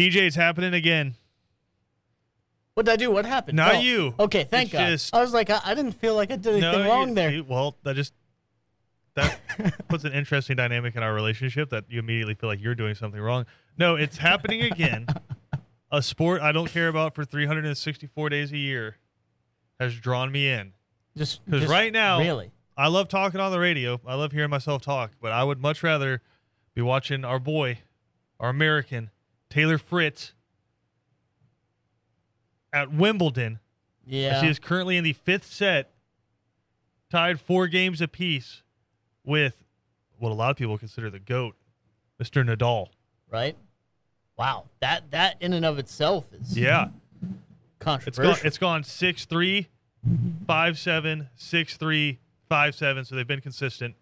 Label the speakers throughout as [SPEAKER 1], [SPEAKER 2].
[SPEAKER 1] PJ, it's happening again.
[SPEAKER 2] What did I do? What happened?
[SPEAKER 1] Not
[SPEAKER 2] Oh,
[SPEAKER 1] you.
[SPEAKER 2] Okay, thank
[SPEAKER 1] It's
[SPEAKER 2] God.
[SPEAKER 1] just-
[SPEAKER 2] I was like, I, I didn't feel like I did anything
[SPEAKER 1] you-
[SPEAKER 2] wrong there.
[SPEAKER 1] you- well, that just that puts an interesting dynamic in our relationship that you immediately feel like you're doing something wrong. No, it's happening again. a sport I don't care about for 364 days a year has drawn me in.
[SPEAKER 2] Just because
[SPEAKER 1] right now-
[SPEAKER 2] really,
[SPEAKER 1] I love talking on the radio. I love hearing myself talk, but I would much rather be watching our boy, our American, Taylor Fritz at Wimbledon.
[SPEAKER 2] yeah.
[SPEAKER 1] She is currently in the fifth set, tied four games apiece with what a lot of people consider the GOAT, Mr. Nadal.
[SPEAKER 2] right? Wow, that that in and of itself is
[SPEAKER 1] Yeah. It's
[SPEAKER 2] controversial.
[SPEAKER 1] gone it's gone 6-3, 5-7, 6-3, 5-7, so they've been consistent.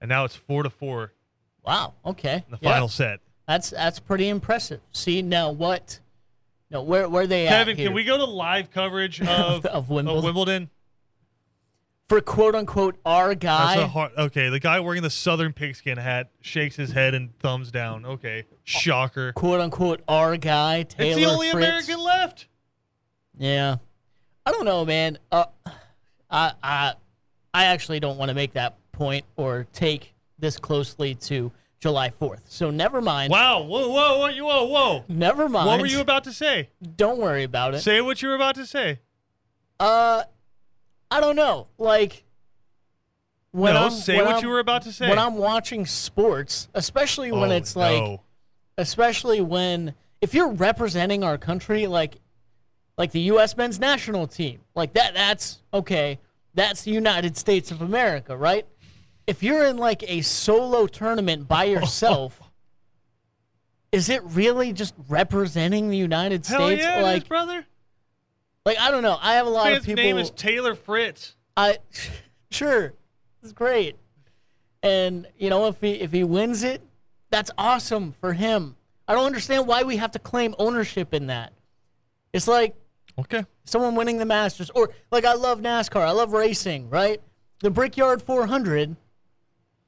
[SPEAKER 1] And now it's 4 to 4
[SPEAKER 2] wow. Okay.
[SPEAKER 1] in the
[SPEAKER 2] Yeah.
[SPEAKER 1] final set.
[SPEAKER 2] That's that's pretty impressive. See now what? No, where where they at
[SPEAKER 1] Kevin, can we go to live coverage of,
[SPEAKER 2] Of Wimbledon?
[SPEAKER 1] of Wimbledon?
[SPEAKER 2] for quote unquote our
[SPEAKER 1] That's
[SPEAKER 2] guy?
[SPEAKER 1] a hard, okay, the guy wearing the Southern pigskin hat shakes his head and thumbs down. Okay, shocker.
[SPEAKER 2] quote unquote our guy Taylor
[SPEAKER 1] It's the only
[SPEAKER 2] Fritz.
[SPEAKER 1] American left.
[SPEAKER 2] Yeah, I don't know, man. Uh, I I I actually don't want to make that point or take this closely to July Fourth. So never mind.
[SPEAKER 1] Wow. Whoa, whoa, whoa, you- whoa, whoa.
[SPEAKER 2] Never mind.
[SPEAKER 1] What were you about to say?
[SPEAKER 2] Don't worry about it.
[SPEAKER 1] Say what you were about to say.
[SPEAKER 2] Uh, I don't know. Like when
[SPEAKER 1] no,
[SPEAKER 2] I'm
[SPEAKER 1] say
[SPEAKER 2] when
[SPEAKER 1] what
[SPEAKER 2] I'm-
[SPEAKER 1] you were about to say.
[SPEAKER 2] when I'm watching sports, especially when
[SPEAKER 1] Oh,
[SPEAKER 2] it's like,
[SPEAKER 1] no.
[SPEAKER 2] especially when if you're representing our country, like like the U.S. men's national team, like that. That's okay. That's the United States of America, right? If you're in like a solo tournament by yourself. Is it really just representing the United
[SPEAKER 1] Hell
[SPEAKER 2] States?
[SPEAKER 1] yeah, is,
[SPEAKER 2] like,
[SPEAKER 1] brother.
[SPEAKER 2] like I don't know. I have a lot of people.
[SPEAKER 1] His name is Taylor Fritz.
[SPEAKER 2] I sure, it's great. And you know, if he if he wins it, that's awesome for him. I don't understand why we have to claim ownership in that. It's like
[SPEAKER 1] Okay.
[SPEAKER 2] someone winning the Masters, or like I love NASCAR, I love racing, right? The Brickyard 400.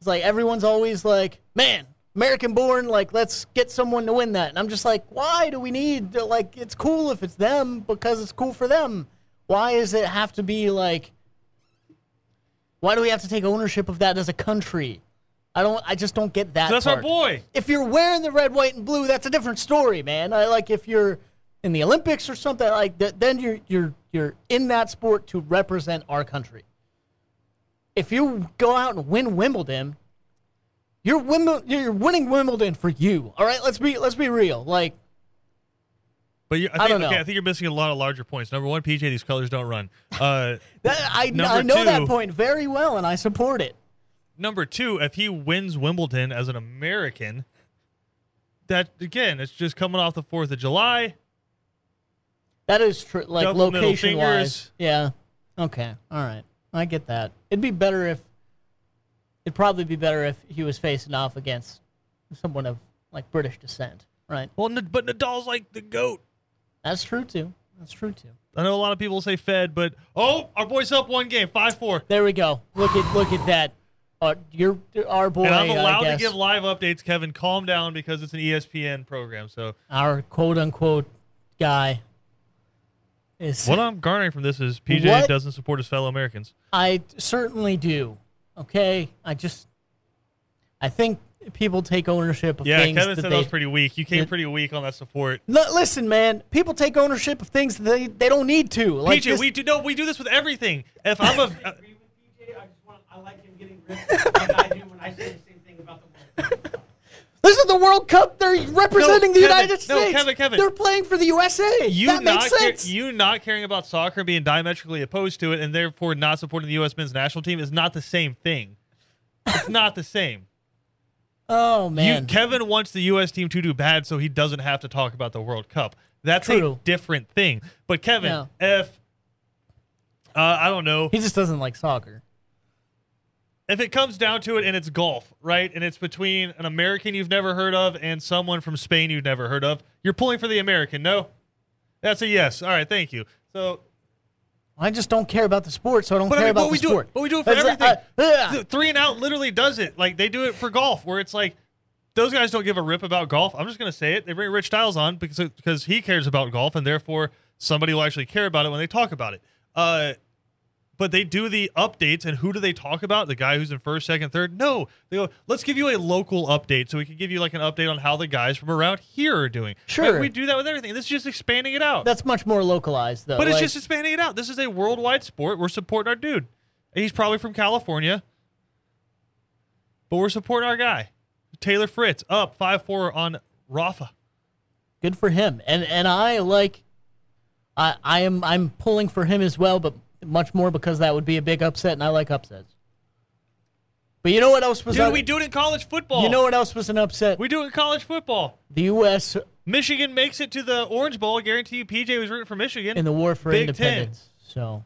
[SPEAKER 2] It's like everyone's always like, man, American born, like let's get someone to win that. And I'm just like, why do we need to, like it's cool if it's them because it's cool for them. Why does it have to be like why do we have to take ownership of that as a country? I don't I just don't get that.
[SPEAKER 1] So that's
[SPEAKER 2] part
[SPEAKER 1] our boy.
[SPEAKER 2] if you're wearing the red, white, and blue, that's a different story, man. I, like if you're in the Olympics or something like that, then you're you're you're in that sport to represent our country. If you go out and win Wimbledon, you're Wimbledon, you're winning Wimbledon for you. All right, let's be let's be real. Like
[SPEAKER 1] But you, I,
[SPEAKER 2] I
[SPEAKER 1] think,
[SPEAKER 2] don't
[SPEAKER 1] okay,
[SPEAKER 2] know.
[SPEAKER 1] I think you're missing a lot of larger points. Number one, PJ, these colors don't run. Uh,
[SPEAKER 2] that, I I know that point very well, and I support it.
[SPEAKER 1] number two, if he wins Wimbledon as an American, that again, it's just coming off the Fourth of July.
[SPEAKER 2] That is true. Like location wise, yeah. Okay, all right, I get that. It'd be better if it'd probably be better if he was facing off against someone of like British descent, right?
[SPEAKER 1] Well, but Nadal's like the goat.
[SPEAKER 2] That's true too. That's true too.
[SPEAKER 1] I know a lot of people say Fed, but oh, our boys up one game, five four,
[SPEAKER 2] There we go. Look at look at that. Uh, you're our boy.
[SPEAKER 1] and I'm allowed to give live updates. Kevin, calm down because it's an ESPN program. So
[SPEAKER 2] our quote unquote guy is.
[SPEAKER 1] what I'm garnering from this is PJ
[SPEAKER 2] What?
[SPEAKER 1] doesn't support his fellow Americans.
[SPEAKER 2] I certainly do. Okay, I just I think people take ownership of things.
[SPEAKER 1] Yeah,
[SPEAKER 2] things
[SPEAKER 1] Kevin
[SPEAKER 2] that
[SPEAKER 1] said
[SPEAKER 2] they
[SPEAKER 1] that was pretty weak. You came
[SPEAKER 2] that-
[SPEAKER 1] pretty weak on that support.
[SPEAKER 2] L- listen, man. People take ownership of things that they, they don't need to. Like
[SPEAKER 1] PJ,
[SPEAKER 2] this-
[SPEAKER 1] we do no, we do this with everything. If I'm a,
[SPEAKER 3] agree with PJ. I just want I like him getting ripped like I do when I say the same thing about the World Cup.
[SPEAKER 2] This is the World Cup. They're representing the
[SPEAKER 1] Kevin,
[SPEAKER 2] United
[SPEAKER 1] no,
[SPEAKER 2] States.
[SPEAKER 1] Kevin, Kevin.
[SPEAKER 2] They're playing for the USA.
[SPEAKER 1] you
[SPEAKER 2] that makes sense.
[SPEAKER 1] you not caring about soccer, being diametrically opposed to it, and therefore not supporting the U.S. men's national team is not the same thing. It's not the same.
[SPEAKER 2] oh
[SPEAKER 1] You,
[SPEAKER 2] man.
[SPEAKER 1] Kevin wants the U.S. team to do bad so he doesn't have to talk about the World Cup. That's a different thing. But Kevin,
[SPEAKER 2] Yeah.
[SPEAKER 1] if uh, I don't know,
[SPEAKER 2] he just doesn't like soccer.
[SPEAKER 1] If it comes down to it and it's golf, right? And it's between an American you've never heard of and someone from Spain you've never heard of, you're pulling for the American, no? That's a yes. All right, thank you. So,
[SPEAKER 2] I just don't care about the sport, so I don't
[SPEAKER 1] but I
[SPEAKER 2] care
[SPEAKER 1] mean,
[SPEAKER 2] about
[SPEAKER 1] but
[SPEAKER 2] the
[SPEAKER 1] we do
[SPEAKER 2] sport.
[SPEAKER 1] But we do it for
[SPEAKER 2] That's-
[SPEAKER 1] everything.
[SPEAKER 2] uh, yeah.
[SPEAKER 1] Three and out literally does it. Like they do it for golf, where it's like those guys don't give a rip about golf. I'm just gonna say it. They bring Rich Styles on because because he cares about golf, and therefore somebody will actually care about it when they talk about it. Uh, but they do the updates, and who do they talk about? The guy who's in first, second, third? No, they go. Let's give you a local update, so we can give you like an update on how the guys from around here are doing.
[SPEAKER 2] Sure.
[SPEAKER 1] We do that with everything. This is just expanding it out.
[SPEAKER 2] That's much more localized, though.
[SPEAKER 1] But it's just expanding it out. This is a worldwide sport. We're supporting our dude. He's probably from California. But we're supporting our guy. Taylor Fritz up 5 4 on Rafa.
[SPEAKER 2] good for him. And and I like, I I am I'm pulling for him as well, but much more because that would be a big upset, and I like upsets. But you know what else was?
[SPEAKER 1] Dude,
[SPEAKER 2] a-
[SPEAKER 1] we do it in college football.
[SPEAKER 2] You know what else was an upset?
[SPEAKER 1] we do it in college football.
[SPEAKER 2] the U.S.
[SPEAKER 1] Michigan makes it to the Orange Bowl. I guarantee you, PJ was rooting for Michigan.
[SPEAKER 2] in the war for
[SPEAKER 1] Big
[SPEAKER 2] independence. So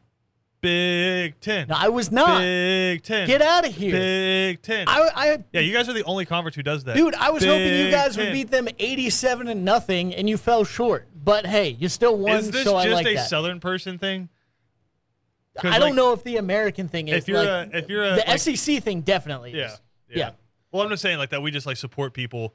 [SPEAKER 1] Big Ten.
[SPEAKER 2] no, I was not.
[SPEAKER 1] Big Ten.
[SPEAKER 2] Get out of here.
[SPEAKER 1] Big Ten.
[SPEAKER 2] I, I
[SPEAKER 1] yeah, you guys are the only conference who does that.
[SPEAKER 2] Dude, I was hoping you
[SPEAKER 1] Big
[SPEAKER 2] guys would beat them 87 and nothing, and you fell short. But hey, you still won,
[SPEAKER 1] Is this
[SPEAKER 2] so I
[SPEAKER 1] just
[SPEAKER 2] like
[SPEAKER 1] a
[SPEAKER 2] that.
[SPEAKER 1] Southern person thing?
[SPEAKER 2] I don't know if the American thing is.
[SPEAKER 1] If you're
[SPEAKER 2] like,
[SPEAKER 1] a, if you're a,
[SPEAKER 2] the
[SPEAKER 1] like-
[SPEAKER 2] SEC thing definitely
[SPEAKER 1] Yeah,
[SPEAKER 2] is.
[SPEAKER 1] yeah.
[SPEAKER 2] Yeah.
[SPEAKER 1] Well, I'm just saying like that. We just like support people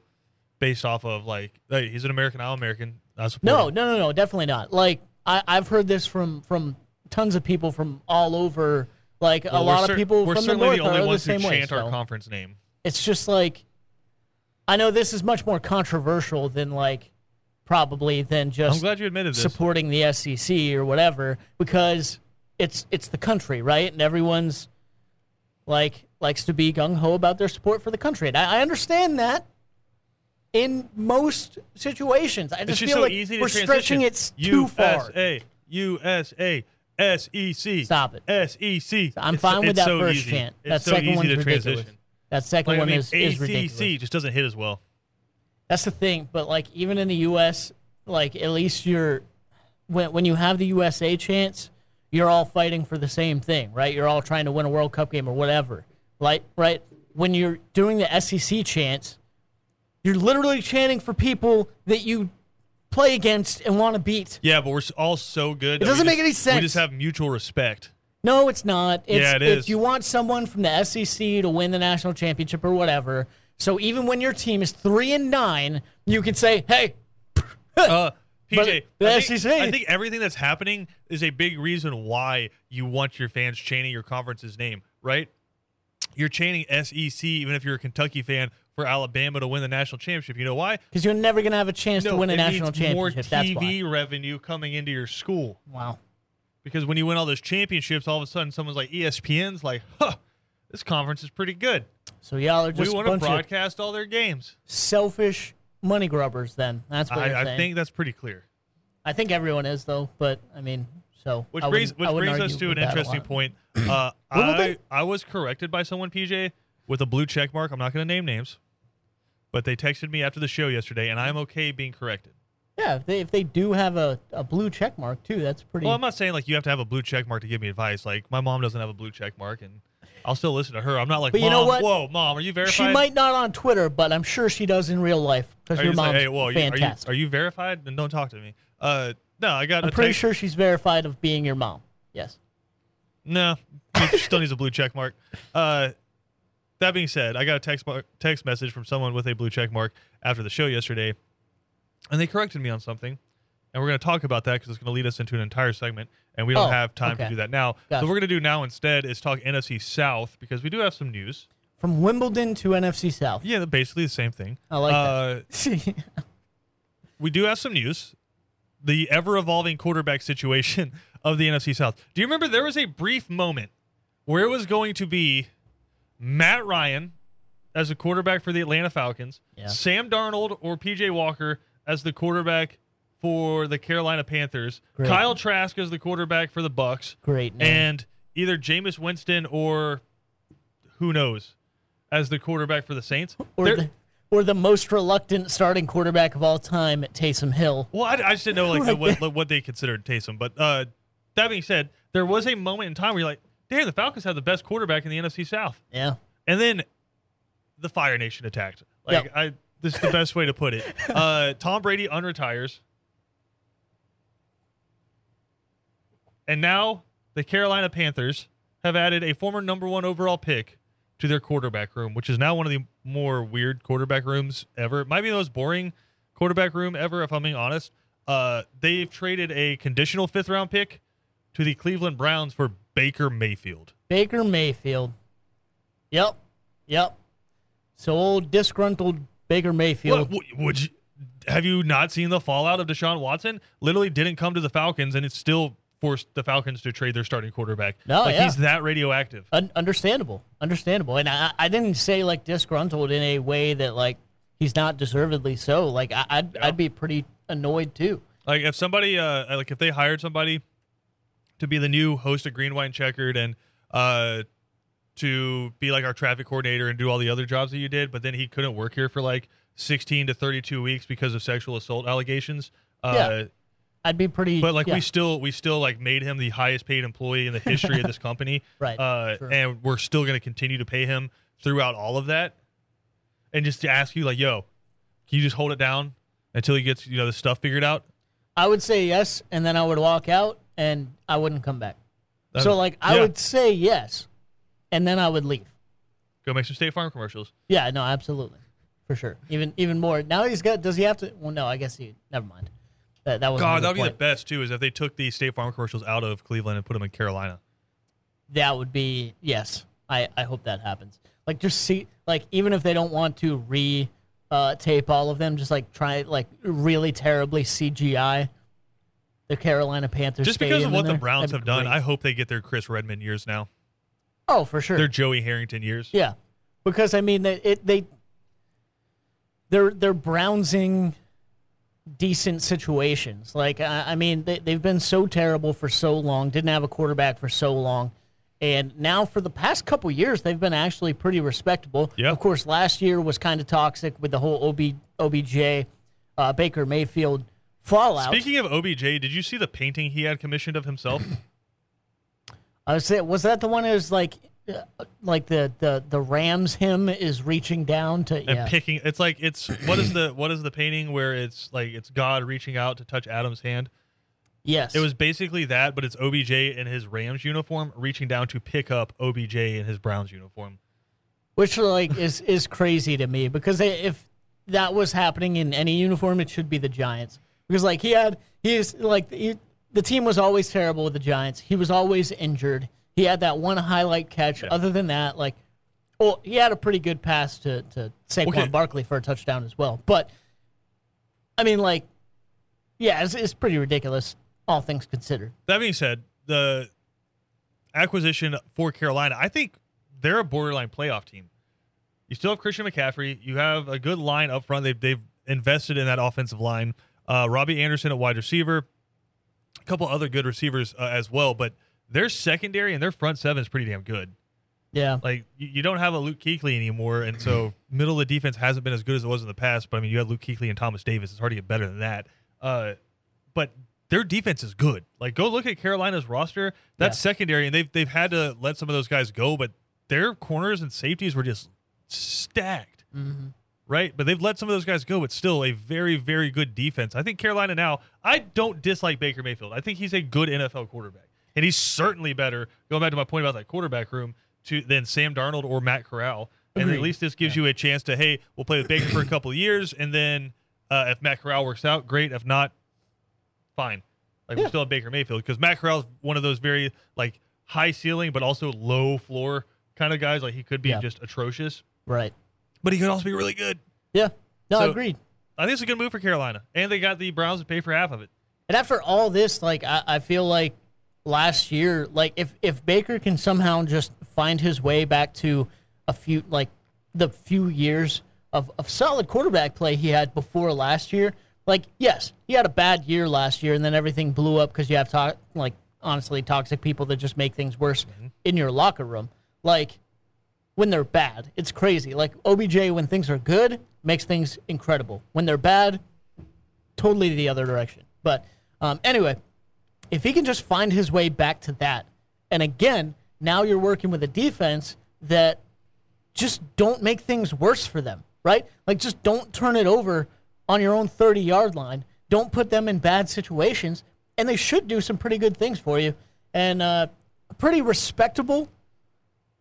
[SPEAKER 1] based off of like, hey, he's an American, I'm American. I support
[SPEAKER 2] No,
[SPEAKER 1] him.
[SPEAKER 2] no, no, no, definitely not. Like I, I've heard this from from tons of people from all over. Like
[SPEAKER 1] Well,
[SPEAKER 2] a lot
[SPEAKER 1] cer-
[SPEAKER 2] of people
[SPEAKER 1] We're
[SPEAKER 2] from the north
[SPEAKER 1] the only
[SPEAKER 2] are the
[SPEAKER 1] ones who
[SPEAKER 2] same way.
[SPEAKER 1] chant our
[SPEAKER 2] so
[SPEAKER 1] conference name.
[SPEAKER 2] it's just like I know this is much more controversial than like probably than just.
[SPEAKER 1] I'm glad you admitted this.
[SPEAKER 2] supporting the SEC or whatever because it's it's the country, right? And everyone's like likes to be gung ho about their support for the country, and I, I understand that. In most situations, I just
[SPEAKER 1] just
[SPEAKER 2] feel
[SPEAKER 1] so
[SPEAKER 2] like
[SPEAKER 1] easy to
[SPEAKER 2] we're
[SPEAKER 1] transition.
[SPEAKER 2] stretching it too far.
[SPEAKER 1] USA, USA, SEC.
[SPEAKER 2] Stop it.
[SPEAKER 1] SEC.
[SPEAKER 2] I'm
[SPEAKER 1] It's-
[SPEAKER 2] fine with that
[SPEAKER 1] so
[SPEAKER 2] first
[SPEAKER 1] easy.
[SPEAKER 2] chant.
[SPEAKER 1] It's
[SPEAKER 2] That
[SPEAKER 1] so
[SPEAKER 2] second
[SPEAKER 1] easy
[SPEAKER 2] one's ridiculous.
[SPEAKER 1] transition.
[SPEAKER 2] That second
[SPEAKER 1] Like, I
[SPEAKER 2] one
[SPEAKER 1] mean,
[SPEAKER 2] is, is ridiculous.
[SPEAKER 1] just doesn't hit as well.
[SPEAKER 2] That's the thing. But like even in the U.S., like at least you're when when you have the USA chance, you're all fighting for the same thing, right? You're all trying to win a World Cup game or whatever, like right? When you're doing the SEC chance, you're literally chanting for people that you play against and want to beat.
[SPEAKER 1] Yeah, but we're all so good.
[SPEAKER 2] It doesn't make
[SPEAKER 1] just-
[SPEAKER 2] any sense.
[SPEAKER 1] We just have mutual respect.
[SPEAKER 2] No, it's not. It's,
[SPEAKER 1] Yeah, it
[SPEAKER 2] if you want someone from the SEC to win the national championship or whatever, so even when your team is three and nine, you can say, "Hey,
[SPEAKER 1] Uh,
[SPEAKER 2] But the
[SPEAKER 1] I think,
[SPEAKER 2] SEC
[SPEAKER 1] I think everything that's happening is a big reason why you want your fans chanting your conference's name, right? You're chanting SEC even if you're a Kentucky fan for Alabama to win the national championship. You know why?
[SPEAKER 2] because you're never going to have a chance to win a national championship."
[SPEAKER 1] More
[SPEAKER 2] That's
[SPEAKER 1] TV revenue coming into your school
[SPEAKER 2] Wow.
[SPEAKER 1] because when you win all those championships, all of a sudden someone's like ESPN's like, "Huh, this conference is pretty good.
[SPEAKER 2] So y'all are
[SPEAKER 1] We
[SPEAKER 2] just a
[SPEAKER 1] want to broadcast all their games."
[SPEAKER 2] selfish money grubbers. Then that's what you're
[SPEAKER 1] I, I
[SPEAKER 2] saying.
[SPEAKER 1] think that's pretty clear.
[SPEAKER 2] I think everyone is though, but I mean, so
[SPEAKER 1] Which brings which brings us to an interesting point. Uh, I. I was corrected by someone, PJ, with a blue check mark. I'm not going to name names, but they texted me after the show yesterday, and I'm okay being corrected.
[SPEAKER 2] Yeah, if they, if they do have a, a blue check mark too, that's pretty.
[SPEAKER 1] Well, I'm not saying like you have to have a blue check mark to give me advice. Like my mom doesn't have a blue check mark, and I'll still listen to her. I'm not like,
[SPEAKER 2] But you
[SPEAKER 1] mom,
[SPEAKER 2] know what?
[SPEAKER 1] whoa, mom, are you verified?
[SPEAKER 2] she might not on Twitter, but I'm sure she does in real life because your
[SPEAKER 1] you
[SPEAKER 2] mom's
[SPEAKER 1] like, hey, whoa, you- are you,
[SPEAKER 2] fantastic.
[SPEAKER 1] are you verified? Then don't talk to me. Uh, no, I got
[SPEAKER 2] I'm
[SPEAKER 1] a
[SPEAKER 2] pretty
[SPEAKER 1] text-
[SPEAKER 2] sure she's verified of being your mom. Yes.
[SPEAKER 1] No, she still needs a blue check mark. Uh, that being said, I got a text mar- text message from someone with a blue check mark after the show yesterday, and they corrected me on something, and we're going to talk about that because it's going to lead us into an entire segment, and we don't
[SPEAKER 2] Oh,
[SPEAKER 1] have time to do that now.
[SPEAKER 2] Gotcha.
[SPEAKER 1] So what we're going to do now instead is talk NFC South because we do have some news.
[SPEAKER 2] From Wimbledon to NFC South.
[SPEAKER 1] Yeah, basically the same thing.
[SPEAKER 2] I like
[SPEAKER 1] uh,
[SPEAKER 2] that.
[SPEAKER 1] we do have some news. The ever evolving quarterback situation of the NFC South. Do you remember there was a brief moment where it was going to be Matt Ryan as a quarterback for the Atlanta Falcons,
[SPEAKER 2] Yeah.
[SPEAKER 1] Sam Darnold or PJ Walker as the quarterback for the Carolina Panthers,
[SPEAKER 2] Great.
[SPEAKER 1] Kyle Trask is the quarterback for the Bucs,
[SPEAKER 2] Great name.
[SPEAKER 1] and either Jameis Winston or who knows as the quarterback for the Saints.
[SPEAKER 2] or the or the most reluctant starting quarterback of all time, Taysom Hill.
[SPEAKER 1] Well, I, I just didn't know like,
[SPEAKER 2] Like
[SPEAKER 1] what, what they considered Taysom. But uh, that being said, there was a moment in time where you're like, damn, the Falcons have the best quarterback in the NFC South.
[SPEAKER 2] Yeah.
[SPEAKER 1] And then the Fire Nation attacked. Like
[SPEAKER 2] Yep.
[SPEAKER 1] I this is the best way to put it. Uh, Tom Brady unretires. And now the Carolina Panthers have added a former number one overall pick to their quarterback room, which is now one of the more weird quarterback rooms ever. It might be the most boring quarterback room ever, if I'm being honest. Uh, they've traded a conditional fifth round pick to the Cleveland Browns for Baker Mayfield.
[SPEAKER 2] Baker Mayfield. Yep. Yep. So old disgruntled Baker Mayfield.
[SPEAKER 1] What, would- would you, have you not seen the fallout of Deshaun Watson? Literally didn't come to the Falcons, and it's still forced the Falcons to trade their starting quarterback.
[SPEAKER 2] No,
[SPEAKER 1] like
[SPEAKER 2] yeah.
[SPEAKER 1] he's that radioactive.
[SPEAKER 2] Un- understandable, understandable, and I, I didn't say like disgruntled in a way that like he's not deservedly so. Like I, I'd
[SPEAKER 1] Yeah.
[SPEAKER 2] I'd be pretty annoyed too.
[SPEAKER 1] Like if somebody, uh, like if they hired somebody to be the new host of Green Wine Checkered and uh, to be like our traffic coordinator and do all the other jobs that you did, but then he couldn't work here for like 16 to 32 weeks because of sexual assault allegations. Uh,
[SPEAKER 2] Yeah. I'd be pretty.
[SPEAKER 1] But like
[SPEAKER 2] yeah,
[SPEAKER 1] we still we still like made him the highest paid employee in the history of this company.
[SPEAKER 2] Right,
[SPEAKER 1] Uh,
[SPEAKER 2] sure.
[SPEAKER 1] and we're still going to continue to pay him throughout all of that. And just to ask you like, yo, can you just hold it down until he gets, you know, the stuff figured out?
[SPEAKER 2] I would say yes, and then I would walk out, and I wouldn't come back. so like I
[SPEAKER 1] yeah.
[SPEAKER 2] would say yes, and then I would leave.
[SPEAKER 1] Go make some State Farm commercials.
[SPEAKER 2] Yeah, no, absolutely, for sure. Even even more. Now he's got. Does he have to? Well, no. I guess he. Never mind. That that was
[SPEAKER 1] God, that would be the best too. Is if they took the State Farm commercials out of Cleveland and put them in Carolina.
[SPEAKER 2] that would be yes. I I hope that happens. Like just see like even if they don't want to re uh, tape all of them, just like try like really terribly CGI the Carolina Panthers.
[SPEAKER 1] Just because of what the. Browns
[SPEAKER 2] That'd
[SPEAKER 1] have done,
[SPEAKER 2] great.
[SPEAKER 1] I hope they get their Chris Redman years now.
[SPEAKER 2] oh for sure.
[SPEAKER 1] Their Joey Harrington years.
[SPEAKER 2] Yeah, because I mean, they, it they they're they're browsing decent situations. Like I, I mean, they they've been so terrible for so long. Didn't have a quarterback for so long, and now for the past couple years, they've been actually pretty respectable.
[SPEAKER 1] Yeah.
[SPEAKER 2] Of course, last year was kind of toxic with the whole OB OBJ uh, Baker Mayfield fallout.
[SPEAKER 1] Speaking of OBJ, did you see the painting he had commissioned of himself?
[SPEAKER 2] I was say, was that the one that was like. Uh, like the, the the Rams hymn is reaching down to
[SPEAKER 1] and
[SPEAKER 2] yeah
[SPEAKER 1] picking it's like it's what is the what is the painting where it's like it's God reaching out to touch Adam's hand.
[SPEAKER 2] yes
[SPEAKER 1] It was basically that, but it's OBJ in his Rams uniform reaching down to pick up OBJ in his Browns uniform.
[SPEAKER 2] which like is is crazy to me because if that was happening in any uniform, it should be the Giants because like he had he's like he, the team was always terrible with the Giants. He was always injured. He had that one highlight catch. Other than that, like, well, he had a pretty good pass to to Saquon
[SPEAKER 1] Okay.
[SPEAKER 2] Barkley for a touchdown as well. But I mean, like, yeah, it's, it's pretty ridiculous, all things considered.
[SPEAKER 1] That being said, the acquisition for Carolina, I think they're a borderline playoff team. You still have Christian McCaffrey. You have a good line up front. They've, they've invested in that offensive line. Uh, Robbie Anderson at wide receiver, a couple other good receivers uh, as well. But their secondary and their front seven is pretty damn good.
[SPEAKER 2] Yeah,
[SPEAKER 1] Like you, you don't have a Luke Kuechly anymore, and so middle of the defense hasn't been as good as it was in the past. But I mean, you had Luke Kuechly and Thomas Davis. It's hard to get better than that. Uh, but their defense is good. Like go look at Carolina's roster. That's
[SPEAKER 2] Yeah.
[SPEAKER 1] secondary, and they've they've had to let some of those guys go, but their corners and safeties were just stacked. Right, but they've let some of those guys go, but still a very, very good defense. I think Carolina now. I don't dislike Baker Mayfield. I think he's a good NFL quarterback, and he's certainly better. Going back to my point about that quarterback room, to than Sam Darnold or Matt Corral. And at least this gives you a chance to, hey, we'll play with Baker for a couple of years, and then uh, if Matt Corral works out, great. If not, fine. Like we
[SPEAKER 2] Yeah.
[SPEAKER 1] still have Baker Mayfield because Matt Corral is one of those very like high ceiling but also low floor kind of guys. Like he could be
[SPEAKER 2] Yeah.
[SPEAKER 1] just atrocious,
[SPEAKER 2] right.
[SPEAKER 1] but he could also be really good.
[SPEAKER 2] Yeah, no,
[SPEAKER 1] So-
[SPEAKER 2] agreed.
[SPEAKER 1] I think it's a good move for Carolina, and they got the Browns to pay for half of it.
[SPEAKER 2] And after all this, like I, I feel like last year, like if if Baker can somehow just find his way back to a few like the few years of, of solid quarterback play he had before last year, like yes, he had a bad year last year, and then everything blew up because you have to- like honestly toxic people that just make things worse in your locker room. Like when they're bad, it's crazy. Like OBJ when things are good makes things incredible. When they're bad, totally the other direction. But um, anyway, if he can just find his way back to that, and again, now you're working with a defense that just don't make things worse for them, right? Like just don't turn it over on your own 30 yard line. Don't put them in bad situations, and they should do some pretty good things for you. And uh, a pretty respectable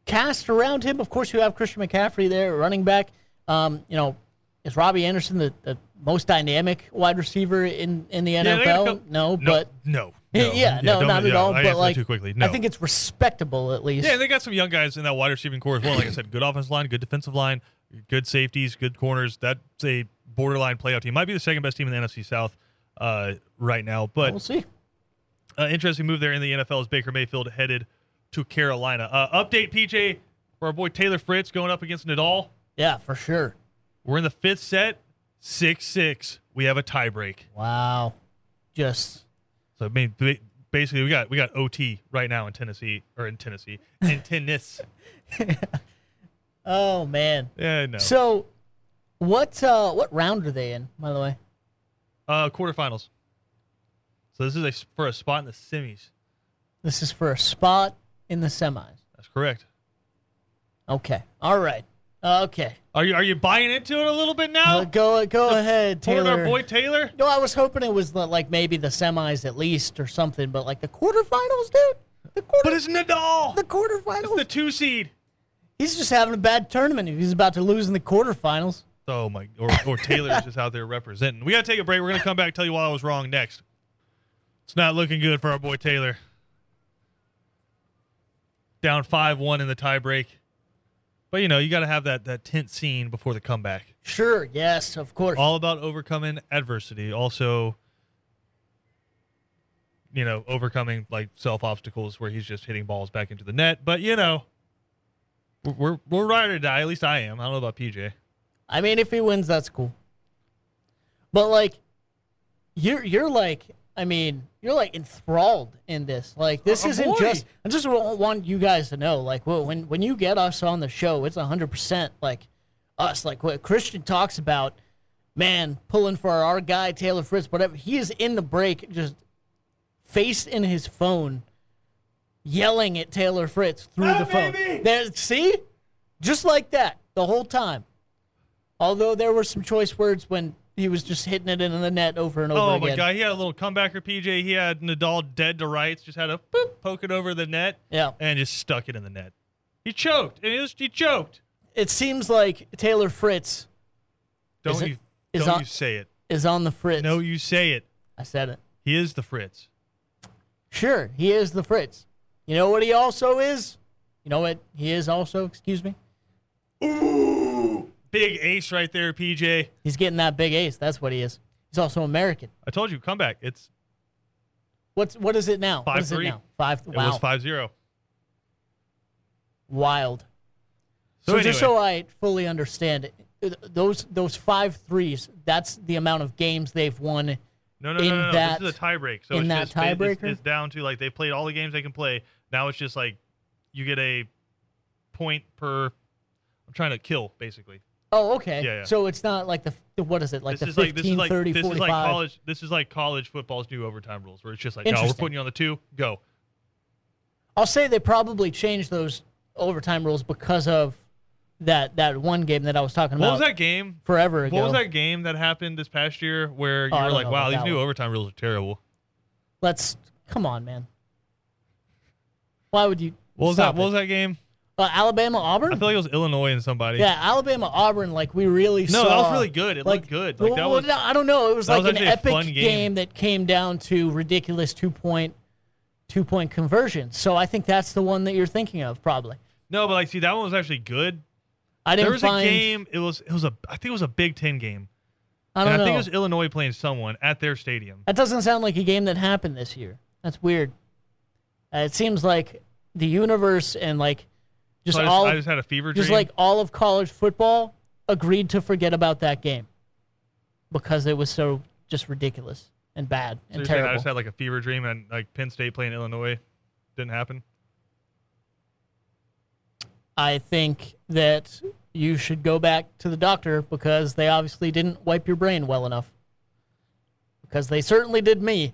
[SPEAKER 2] cast around him. Of course, you have Christian McCaffrey there, running back. Um, you know, is Robbie Anderson the, the most dynamic wide receiver in, in the NFL?
[SPEAKER 1] gotta
[SPEAKER 2] no,
[SPEAKER 1] no,
[SPEAKER 2] but
[SPEAKER 1] no, no.
[SPEAKER 2] yeah, no, not at all.
[SPEAKER 1] I
[SPEAKER 2] But like,
[SPEAKER 1] too quickly. No.
[SPEAKER 2] I think it's respectable at least.
[SPEAKER 1] Yeah, and they got some young guys in that wide receiving core as well. Like I said, good offensive line, good defensive line, good safeties, good corners. That's a borderline playoff team. Might be the second best team in the NFC South uh, right now. But
[SPEAKER 2] we'll see.
[SPEAKER 1] uh, interesting move there in the NFL is Baker Mayfield headed to Carolina. Uh, update PJ for our boy Taylor Fritz going up against Nadal.
[SPEAKER 2] Yeah, for sure.
[SPEAKER 1] We're in the fifth set, six six. We have a tiebreak.
[SPEAKER 2] Wow, just
[SPEAKER 1] So I mean, basically, we got we got OT right now in Tennessee or in Tennessee in tennis.
[SPEAKER 2] oh man.
[SPEAKER 1] Yeah, no.
[SPEAKER 2] So, what uh, what round are they in? By the way,
[SPEAKER 1] Uh, quarterfinals. So this is a, for a spot in the semis.
[SPEAKER 2] this is for a spot in the semis.
[SPEAKER 1] That's correct.
[SPEAKER 2] Okay. All right. Okay.
[SPEAKER 1] Are you are you buying into it a little bit now?
[SPEAKER 2] Uh, go go ahead, Taylor.
[SPEAKER 1] our boy Taylor.
[SPEAKER 2] No, I was hoping it was the, like maybe the semis at least or something, but like the quarterfinals, dude. The quarter,
[SPEAKER 1] But it's Nadal.
[SPEAKER 2] the
[SPEAKER 1] It's
[SPEAKER 2] quarterfinals.
[SPEAKER 1] the two seed.
[SPEAKER 2] He's just having a bad tournament. He's about to lose in the quarterfinals.
[SPEAKER 1] Oh my! Or, or Taylor's just out there representing. We gotta take a break. We're gonna come back and tell you why I was wrong next. It's not looking good for our boy Taylor. Down five one in the tiebreak. But you know you got to have that that tense scene before the comeback.
[SPEAKER 2] Sure. Yes. Of course.
[SPEAKER 1] All about overcoming adversity. Also, you know, overcoming like self obstacles where he's just hitting balls back into the net. But you know, we're we're, we're ride or die. At least I am. I don't know about PJ.
[SPEAKER 2] I mean, if he wins, that's cool. But like, you're you're like, I mean, you're like enthralled in this. Like, this
[SPEAKER 1] Uh,
[SPEAKER 2] isn't
[SPEAKER 1] boy.
[SPEAKER 2] just. I just want you guys to know, like, wh- when when you get us on the show, it's hundred percent like us. Like what Christian talks about, man, pulling for our guy Taylor Fritz, whatever. He is in the break, just face in his phone, yelling at Taylor Fritz through the phone.
[SPEAKER 1] baby!
[SPEAKER 2] There, see, just like that the whole time. Although there were some choice words when he was just hitting it in the net over and over
[SPEAKER 1] Oh
[SPEAKER 2] again.
[SPEAKER 1] my god, he had a little comebacker PJ. He had Nadal dead to rights, just had a boop, poke it over the net
[SPEAKER 2] Yeah.
[SPEAKER 1] and just stuck it in the net. He choked. And it was, he choked.
[SPEAKER 2] It seems like Taylor Fritz
[SPEAKER 1] Don't
[SPEAKER 2] Is
[SPEAKER 1] you
[SPEAKER 2] is
[SPEAKER 1] don't
[SPEAKER 2] on-
[SPEAKER 1] you say it.
[SPEAKER 2] is on the Fritz.
[SPEAKER 1] No, you say it.
[SPEAKER 2] I said it.
[SPEAKER 1] He is the Fritz.
[SPEAKER 2] Sure, he is the Fritz. You know what he also is? You know what he is also? Excuse me.
[SPEAKER 1] Big ace right there, PJ.
[SPEAKER 2] He's getting that big ace. That's what he is. He's also American.
[SPEAKER 1] I told you, comeback. It's
[SPEAKER 2] What's what is it now? what is it
[SPEAKER 1] 5-3.
[SPEAKER 2] now? Five.
[SPEAKER 1] it
[SPEAKER 2] Wow.
[SPEAKER 1] was 5-0.
[SPEAKER 2] Wild.
[SPEAKER 1] So,
[SPEAKER 2] So,
[SPEAKER 1] anyway,
[SPEAKER 2] just so I fully understand it, those those five threes. That's the amount of games they've won.
[SPEAKER 1] no, no, no,
[SPEAKER 2] in
[SPEAKER 1] no, no.
[SPEAKER 2] that-
[SPEAKER 1] this is a tiebreak. So
[SPEAKER 2] in
[SPEAKER 1] it's
[SPEAKER 2] that
[SPEAKER 1] just, it's-
[SPEAKER 2] tiebreaker?
[SPEAKER 1] It's, down to like they played all the games they can play. Now it's just like you get a point per. I'm trying to kill basically.
[SPEAKER 2] Oh, okay.
[SPEAKER 1] Yeah, yeah.
[SPEAKER 2] So it's not like the, the what is it like
[SPEAKER 1] this
[SPEAKER 2] the
[SPEAKER 1] is
[SPEAKER 2] 15,
[SPEAKER 1] like this is like
[SPEAKER 2] 30,
[SPEAKER 1] this
[SPEAKER 2] 45.
[SPEAKER 1] is like college. This is like college football's new overtime rules, where it's just like, no, we're putting you on the two, go.
[SPEAKER 2] I'll say they probably changed those overtime rules because of that that one game that I was talking
[SPEAKER 1] What
[SPEAKER 2] about What
[SPEAKER 1] was that game?
[SPEAKER 2] forever ago.
[SPEAKER 1] What was that game that happened this past year where oh, you
[SPEAKER 2] Oh,
[SPEAKER 1] were like, wow, these new
[SPEAKER 2] one.
[SPEAKER 1] overtime rules are terrible?
[SPEAKER 2] Let's come on, man. Why would you?
[SPEAKER 1] What was that? What was that game?
[SPEAKER 2] Uh, Alabama Auburn.
[SPEAKER 1] I feel like it was Illinois and somebody.
[SPEAKER 2] yeah, Alabama Auburn. Like we really saw.
[SPEAKER 1] No,
[SPEAKER 2] saw.
[SPEAKER 1] that was really good. It
[SPEAKER 2] like,
[SPEAKER 1] looked good. Like that
[SPEAKER 2] well,
[SPEAKER 1] was.
[SPEAKER 2] no, I don't know. It was like
[SPEAKER 1] was
[SPEAKER 2] an epic game.
[SPEAKER 1] game.
[SPEAKER 2] that came down to ridiculous two point two point conversion. So I think that's the one that you're thinking of, probably.
[SPEAKER 1] No, but like, see, that one was actually good.
[SPEAKER 2] I didn't
[SPEAKER 1] There was
[SPEAKER 2] find.
[SPEAKER 1] a game. It was. It was a. I think it was a Big Ten game,
[SPEAKER 2] I don't
[SPEAKER 1] I
[SPEAKER 2] know.
[SPEAKER 1] think it was Illinois playing someone at their stadium.
[SPEAKER 2] That doesn't sound like a game that happened this year. That's weird. Uh, it seems like the universe and like just
[SPEAKER 1] So I, just,
[SPEAKER 2] all
[SPEAKER 1] I
[SPEAKER 2] of,
[SPEAKER 1] just had a fever
[SPEAKER 2] just like all of college football agreed to forget about that game because it was so just ridiculous and bad and
[SPEAKER 1] you're saying I just had like a fever dream, and like Penn State playing Illinois didn't happen.
[SPEAKER 2] I think that you should go back to the doctor because they obviously didn't wipe your brain well enough. Because they certainly did me.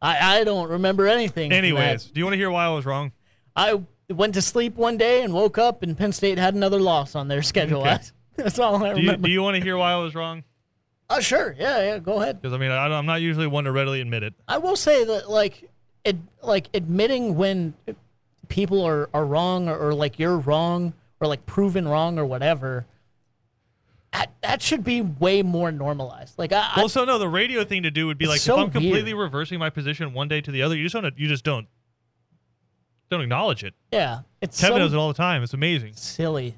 [SPEAKER 2] I, I don't remember anything.
[SPEAKER 1] Anyways, do you want to hear why I was wrong?
[SPEAKER 2] I went to sleep one day and woke up, and Penn State had another loss on their schedule.
[SPEAKER 1] Okay.
[SPEAKER 2] That's all I
[SPEAKER 1] Do you,
[SPEAKER 2] remember.
[SPEAKER 1] do you want to hear why I was wrong?
[SPEAKER 2] oh, sure. Yeah, yeah. Go ahead.
[SPEAKER 1] Because I mean, I, I'm not usually one to readily admit it.
[SPEAKER 2] I will say that, like, it, like admitting when people are, are wrong or, or like you're wrong or like proven wrong or whatever, that, that should be way more normalized. Like I, I
[SPEAKER 1] so no, the radio thing to do would be like
[SPEAKER 2] so
[SPEAKER 1] if I'm completely
[SPEAKER 2] weird.
[SPEAKER 1] reversing my position one day to the other, you just don't you just don't don't acknowledge it.
[SPEAKER 2] yeah, it's
[SPEAKER 1] Kevin
[SPEAKER 2] so
[SPEAKER 1] does it all the time. It's amazing.
[SPEAKER 2] silly.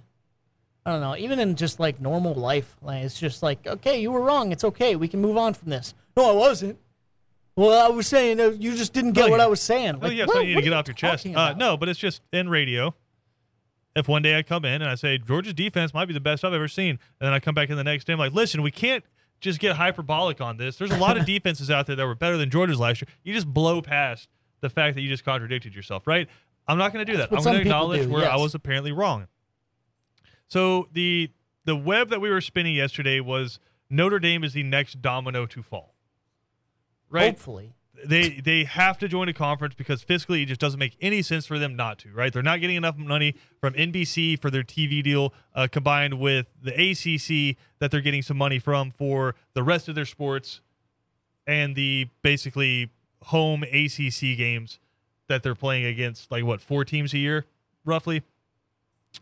[SPEAKER 2] I don't know. Even in just like normal life, like it's just like, okay, you were wrong. It's okay. We can move on from this. No, I wasn't. Well, I was saying you just didn't get
[SPEAKER 1] Oh,
[SPEAKER 2] what
[SPEAKER 1] yeah.
[SPEAKER 2] I was saying.
[SPEAKER 1] Oh,
[SPEAKER 2] Like,
[SPEAKER 1] yeah,
[SPEAKER 2] what-
[SPEAKER 1] you need to get off your chest. Uh, no, but it's just in radio. If one day I come in and I say Georgia's defense might be the best I've ever seen, and then I come back in the next day, I'm like, listen, we can't just get hyperbolic on this. There's a lot of defenses out there that were better than Georgia's last year. You just blow past the fact that you just contradicted yourself, right? I'm not going to do that. I'm going to acknowledge
[SPEAKER 2] do,
[SPEAKER 1] where I was apparently wrong. So the the web that we were spinning yesterday was Notre Dame is the next domino to fall. Right?
[SPEAKER 2] Hopefully.
[SPEAKER 1] they they have to join a conference because fiscally it just doesn't make any sense for them not to right they're not getting enough money from nbc for their tv deal uh, combined with the acc that they're getting some money from for the rest of their sports and the basically home acc games that they're playing against like what four teams a year roughly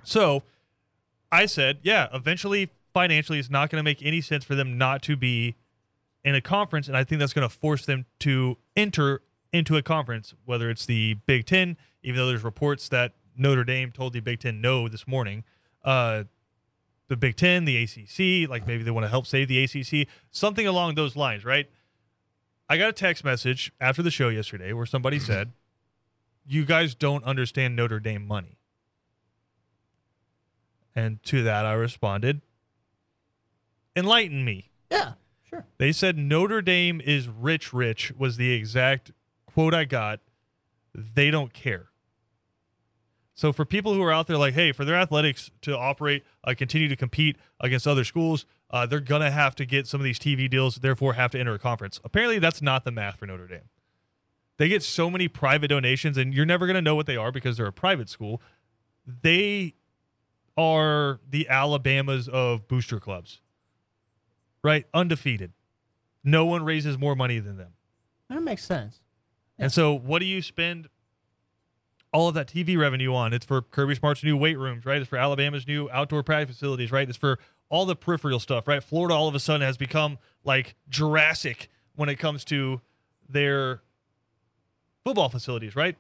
[SPEAKER 1] so i said yeah eventually financially it's not going to make any sense for them not to be in a conference, and I think that's going to force them to enter into a conference, whether it's the Big Ten, even though there's reports that Notre Dame told the Big Ten no this morning. Uh, the Big Ten, the ACC, like maybe they want to help save the ACC, something along those lines, right? I got a text message after the show yesterday where somebody said, You guys don't understand Notre Dame money. And to that, I responded, Enlighten me.
[SPEAKER 2] Yeah, sure.
[SPEAKER 1] They said Notre Dame is rich, rich was the exact quote I got. They don't care. So for people who are out there like, hey, for their athletics to operate, uh, continue to compete against other schools, uh, they're gonna have to get some of these TV deals, therefore have to enter a conference. Apparently, that's not the math for Notre Dame. They get so many private donations, and you're never gonna know what they are because they're a private school. They are the Alabamas of booster clubs, right? Undefeated. No one raises more money than them.
[SPEAKER 2] That makes sense.
[SPEAKER 1] And so, what do you spend all of that TV revenue on? It's for Kirby Smart's new weight rooms, right? It's for Alabama's new outdoor practice facilities, right? It's for all the peripheral stuff, right? Florida all of a sudden has become like Jurassic when it comes to their football facilities, right?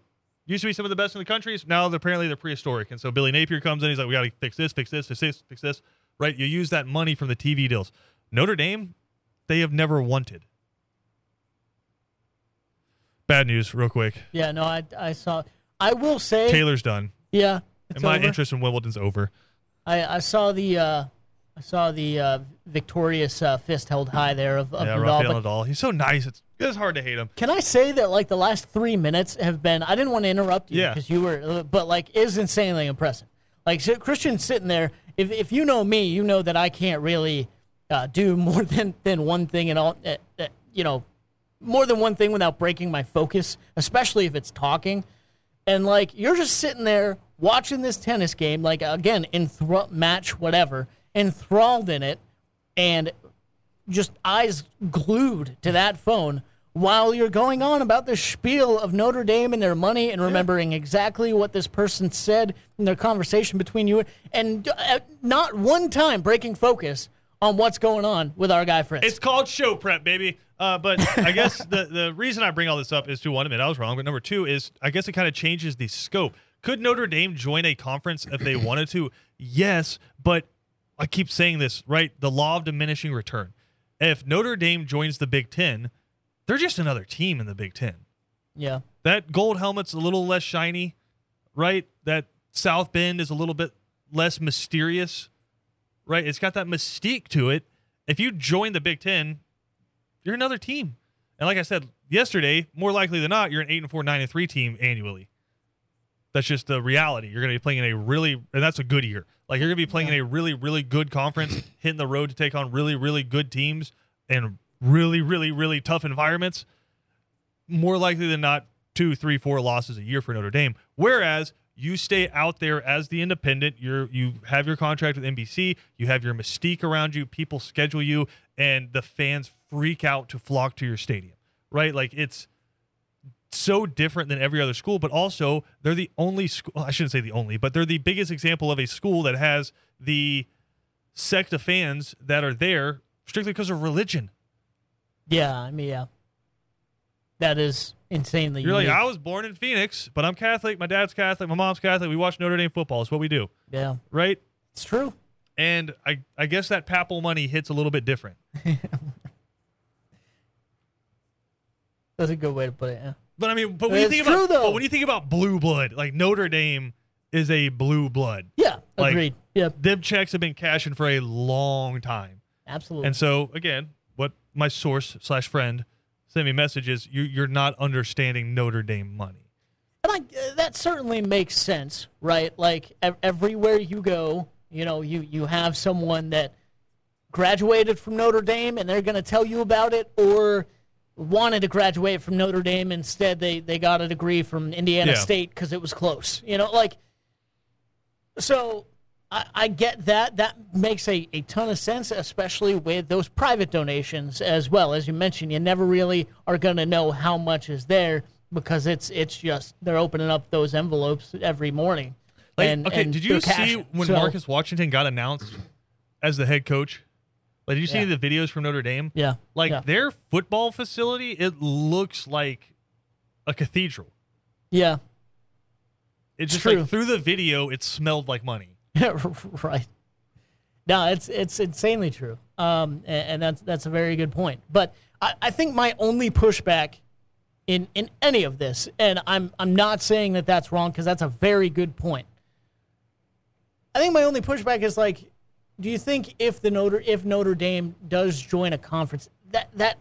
[SPEAKER 1] Used to be some of the best in the country. Now, they're, apparently, they're prehistoric. And so, Billy Napier comes in. He's like, we got to fix this, fix this, fix this, fix this, right? You use that money from the TV deals. Notre Dame, they have never wanted. Bad news, real quick.
[SPEAKER 2] Yeah, no, I, I saw. I will say,
[SPEAKER 1] Taylor's done.
[SPEAKER 2] yeah,
[SPEAKER 1] and my
[SPEAKER 2] over.
[SPEAKER 1] interest in Wimbledon's over.
[SPEAKER 2] I, I saw the uh, I saw the uh, victorious uh, fist held high there of, of
[SPEAKER 1] yeah,
[SPEAKER 2] Nadal.
[SPEAKER 1] Rafael Nadal. He's so nice. It's it's hard to hate him.
[SPEAKER 2] Can I say that like the last three minutes have been? I didn't want to interrupt you
[SPEAKER 1] Yeah.
[SPEAKER 2] because you were, uh, but like is insanely impressive. Like so Christian's sitting there. If if you know me, you know that I can't really uh, do more than than one thing and all. Uh, uh, you know, more than one thing without breaking my focus, especially if it's talking. And like you're just sitting there watching this tennis game, like again, in enthra- match whatever, enthralled in it, and just eyes glued to that phone while you're going on about the spiel of Notre Dame and their money and remembering exactly what this person said in their conversation between you and uh, not one time breaking focus on what's going on with our guy Fritz.
[SPEAKER 1] It's called show prep, baby. Uh, but I guess the the reason I bring all this up is to one admit I was wrong, but number two is I guess it kind of changes the scope. Could Notre Dame join a conference if they wanted to? Yes, but I keep saying this, right? The law of diminishing return. If Notre Dame joins the Big Ten, they're just another team in the Big Ten.
[SPEAKER 2] yeah.
[SPEAKER 1] That gold helmet's a little less shiny, right? That South Bend is a little bit less mysterious, right? It's got that mystique to it. If you join the Big Ten, you're another team. And like I said yesterday, more likely than not, you're an eight and four, nine and three team annually. That's just the reality. You're going to be playing in a really, and that's a good year. Like you're going to be playing in a really, really good conference, hitting the road to take on really, really good teams and really, really, really tough environments more likely than not two, three, four losses a year for Notre Dame. Whereas you stay out there as the independent, you're you have your contract with NBC, you have your mystique around you, people schedule you, and the fans freak out to flock to your stadium. Right? Like it's so different than every other school, but also they're the only school. I shouldn't say the only, but they're the biggest example of a school that has the sect of fans that are there strictly because of religion.
[SPEAKER 2] Yeah, I mean, yeah. That is insanely
[SPEAKER 1] You're like. I was born in Phoenix, but I'm Catholic. My dad's Catholic. My mom's Catholic. We watch Notre Dame football. It's what we do,
[SPEAKER 2] yeah,
[SPEAKER 1] right?
[SPEAKER 2] it's true.
[SPEAKER 1] And I, I guess that papal money hits a little bit different.
[SPEAKER 2] That's a good way to put it. Yeah.
[SPEAKER 1] But I mean, but when
[SPEAKER 2] It's
[SPEAKER 1] you think
[SPEAKER 2] true,
[SPEAKER 1] about,
[SPEAKER 2] though.
[SPEAKER 1] but when you think about blue blood, like Notre Dame is a blue blood.
[SPEAKER 2] Yeah,
[SPEAKER 1] Like-
[SPEAKER 2] agreed. Yeah,
[SPEAKER 1] Them checks have been cashing for a long time.
[SPEAKER 2] absolutely.
[SPEAKER 1] And so again, what my source slash friend sent me messages, you you're not understanding Notre Dame money.
[SPEAKER 2] And I, uh, that certainly makes sense, right? Like ev- everywhere you go, you know, you you have someone that graduated from Notre Dame and they're going to tell you about it, or wanted to graduate from Notre Dame instead they they got a degree from Indiana
[SPEAKER 1] Yeah.
[SPEAKER 2] State because it was close. You know, like so. I, I get that. That makes a, a ton of sense, especially with those private donations as well. As you mentioned, you never really are going to know how much is there because it's it's just they're opening up those envelopes every morning.
[SPEAKER 1] Like,
[SPEAKER 2] and,
[SPEAKER 1] okay,
[SPEAKER 2] and
[SPEAKER 1] did you see
[SPEAKER 2] cashing.
[SPEAKER 1] when
[SPEAKER 2] So,
[SPEAKER 1] Marcus Washington got announced as the head coach? Like, did you see
[SPEAKER 2] Yeah.
[SPEAKER 1] the videos from Notre Dame?
[SPEAKER 2] Yeah,
[SPEAKER 1] Like
[SPEAKER 2] yeah,
[SPEAKER 1] their football facility, it looks like a cathedral.
[SPEAKER 2] yeah,
[SPEAKER 1] It's just
[SPEAKER 2] True.
[SPEAKER 1] like through the video, it smelled like money.
[SPEAKER 2] right. No, it's it's insanely true. Um, and, and that's that's a very good point. But I, I think my only pushback in in any of this, and I'm I'm not saying that that's wrong because that's a very good point. I think my only pushback is like, do you think if the Notre if Notre Dame does join a conference, that that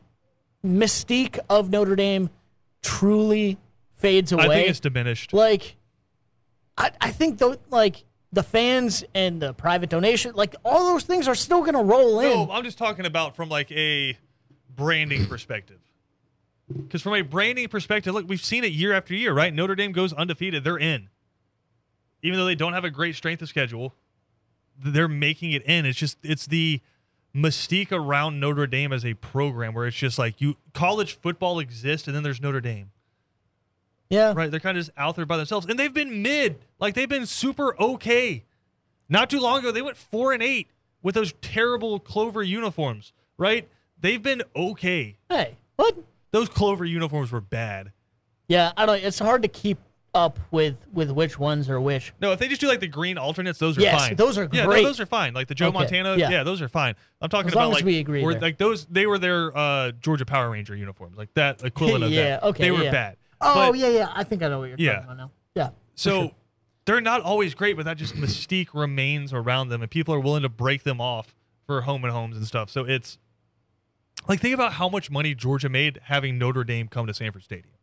[SPEAKER 2] mystique of Notre Dame truly fades away?
[SPEAKER 1] I think it's diminished.
[SPEAKER 2] like I, I think though like the fans and the private donation like all those things are still gonna roll in
[SPEAKER 1] No, I'm just talking about from like a branding perspective. Because from a branding perspective, look, we've seen it year after year, right? Notre Dame goes undefeated; they're in, even though they don't have a great strength of schedule. They're making it in. It's just it's the mystique around Notre Dame as a program where it's just like you college football exists, and then there's Notre Dame,
[SPEAKER 2] yeah
[SPEAKER 1] right? They're kind of just out there by themselves, and they've been mid, like they've been super okay. Not too long ago, they went four and eight with those terrible Clover uniforms, right? They've been okay.
[SPEAKER 2] hey what
[SPEAKER 1] Those Clover uniforms were bad.
[SPEAKER 2] yeah i don't it's hard to keep up with with which ones are which
[SPEAKER 1] No, if they just do like the green alternates, those are
[SPEAKER 2] Yes,
[SPEAKER 1] fine.
[SPEAKER 2] those are great.
[SPEAKER 1] yeah, no, those are fine. Like the Joe
[SPEAKER 2] Okay,
[SPEAKER 1] Montana, yeah.
[SPEAKER 2] yeah.
[SPEAKER 1] those are fine. I'm talking
[SPEAKER 2] As
[SPEAKER 1] about like
[SPEAKER 2] we agree
[SPEAKER 1] like those they were their uh, Georgia Power Ranger uniforms, like that equivalent of
[SPEAKER 2] Yeah,
[SPEAKER 1] that.
[SPEAKER 2] okay,
[SPEAKER 1] they were
[SPEAKER 2] yeah.
[SPEAKER 1] bad.
[SPEAKER 2] oh
[SPEAKER 1] But-
[SPEAKER 2] yeah yeah i think i know what you're
[SPEAKER 1] Yeah.
[SPEAKER 2] talking about now yeah
[SPEAKER 1] So they're not always great, but that just mystique remains around them, and people are willing to break them off for home and homes and stuff. So it's like think about how much money Georgia made having Notre Dame come to Sanford Stadium.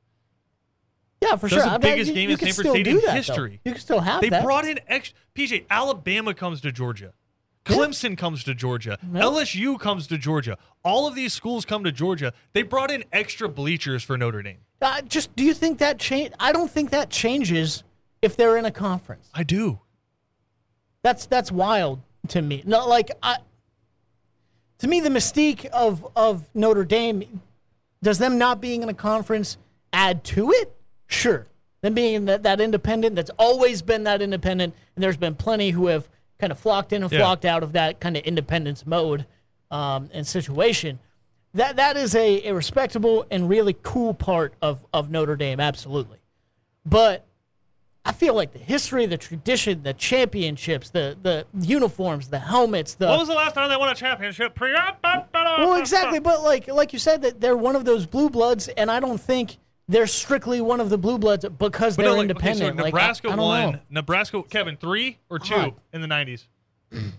[SPEAKER 2] Yeah for
[SPEAKER 1] That's
[SPEAKER 2] sure
[SPEAKER 1] the
[SPEAKER 2] I
[SPEAKER 1] biggest
[SPEAKER 2] you,
[SPEAKER 1] game
[SPEAKER 2] you
[SPEAKER 1] in Sanford Stadium
[SPEAKER 2] that, though.
[SPEAKER 1] history.
[SPEAKER 2] you can still have
[SPEAKER 1] They
[SPEAKER 2] that They
[SPEAKER 1] brought in ex PJ. Alabama comes to Georgia.
[SPEAKER 2] Yeah.
[SPEAKER 1] Clemson comes to Georgia.
[SPEAKER 2] Yeah.
[SPEAKER 1] LSU comes to Georgia. All of these schools come to Georgia. They brought in extra bleachers for Notre Dame.
[SPEAKER 2] uh, just do you think that change i don't think that changes if they're in a conference
[SPEAKER 1] I do.
[SPEAKER 2] That's that's wild to me. No, like I, to me, the mystique of of Notre Dame does them not being in a conference add to it? Sure, them being that that independent that's always been that independent, and there's been plenty who have kind of flocked in and
[SPEAKER 1] Yeah.
[SPEAKER 2] flocked out of that kind of independence mode um, and situation. That that is a, a respectable and really cool part of of Notre Dame, absolutely. But I feel like the history, the tradition, the championships, the the uniforms, the helmets, the
[SPEAKER 1] When was the last time they won a championship?
[SPEAKER 2] Well, exactly. But like like you said, that they're one of those blue bloods, and I don't think they're strictly one of the blue bloods because they're
[SPEAKER 1] no, like, okay,
[SPEAKER 2] independent.
[SPEAKER 1] so
[SPEAKER 2] Like, I-
[SPEAKER 1] Nebraska
[SPEAKER 2] I,
[SPEAKER 1] won.
[SPEAKER 2] Know.
[SPEAKER 1] Nebraska, Kevin, three or two
[SPEAKER 2] God.
[SPEAKER 1] in the '90s.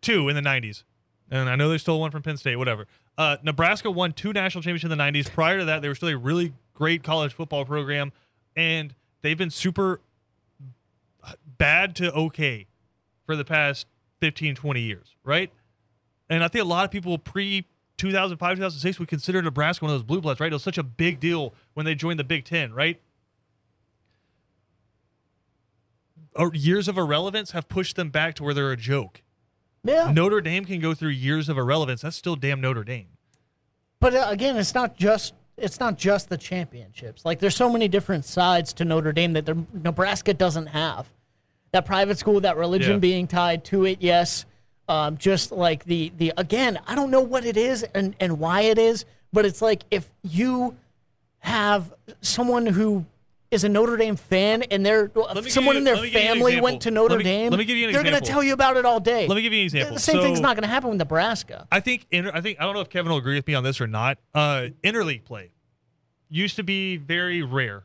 [SPEAKER 1] two in the '90s, and I know they stole one from Penn State. Whatever. Uh, Nebraska won two national championships in the '90s. Prior to that, they were still a really great college football program, and they've been super bad to okay for the past 15, 20 years, right? And I think a lot of people pre 2005, 2006 we consider Nebraska one of those blue bloods, right? It was such a big deal when they joined the Big Ten, right? Years of irrelevance have pushed them back to where they're a joke.
[SPEAKER 2] Yeah,
[SPEAKER 1] Notre Dame can go through years of irrelevance. That's still damn Notre Dame.
[SPEAKER 2] but uh, again, it's not just it's not just the championships. Like there's so many different sides to Notre Dame that Nebraska doesn't have. That private school, that religion
[SPEAKER 1] Yeah.
[SPEAKER 2] being tied to it, yes. Um, just like the the again, I don't know what it is and and why it is, but it's like if you have someone who is a Notre Dame fan and they're someone
[SPEAKER 1] you-
[SPEAKER 2] in their
[SPEAKER 1] let me give you an
[SPEAKER 2] family went to Notre
[SPEAKER 1] me-
[SPEAKER 2] Dame.
[SPEAKER 1] let me give you an
[SPEAKER 2] they're gonna tell you about it all day.
[SPEAKER 1] Let me give you an example.
[SPEAKER 2] The same thing's not going to happen with Nebraska.
[SPEAKER 1] I think I think I don't know if Kevin will agree with me on this or not. Uh, interleague play used to be very rare,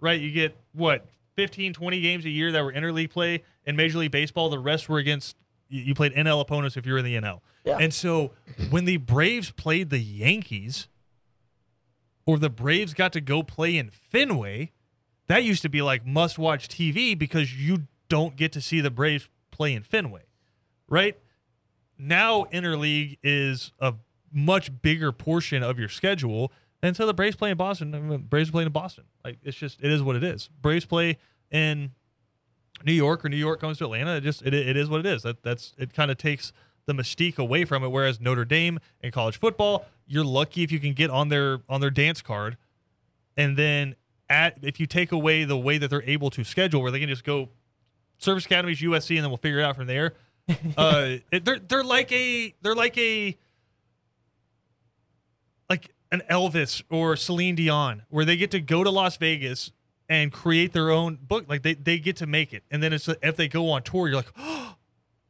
[SPEAKER 1] right? You get what 15, 20 games a year that were interleague play in Major League Baseball. The rest were against you played NL opponents if you were in the NL.
[SPEAKER 2] Yeah.
[SPEAKER 1] And so when the Braves played the Yankees, or the Braves got to go play in Fenway, that used to be like must watch TV because you don't get to see the Braves play in Fenway, right? Now interleague is a much bigger portion of your schedule, and so the Braves play in Boston. I mean, Braves play in Boston. Like it's just it is what it is. Braves play in New York or New York comes to Atlanta. It just it, it is what it is. That that's it. Kind of takes the mystique away from it. Whereas Notre Dame and college football, you're lucky if you can get on their on their dance card, and then at if you take away the way that they're able to schedule, where they can just go service academies USC, and then we'll figure it out from there. uh, it- they're they're like a they're like a like an Elvis or Celine Dion, where they get to go to Las Vegas and create their own book. Like they, they get to make it, and then it's if they go on tour, you're like, oh,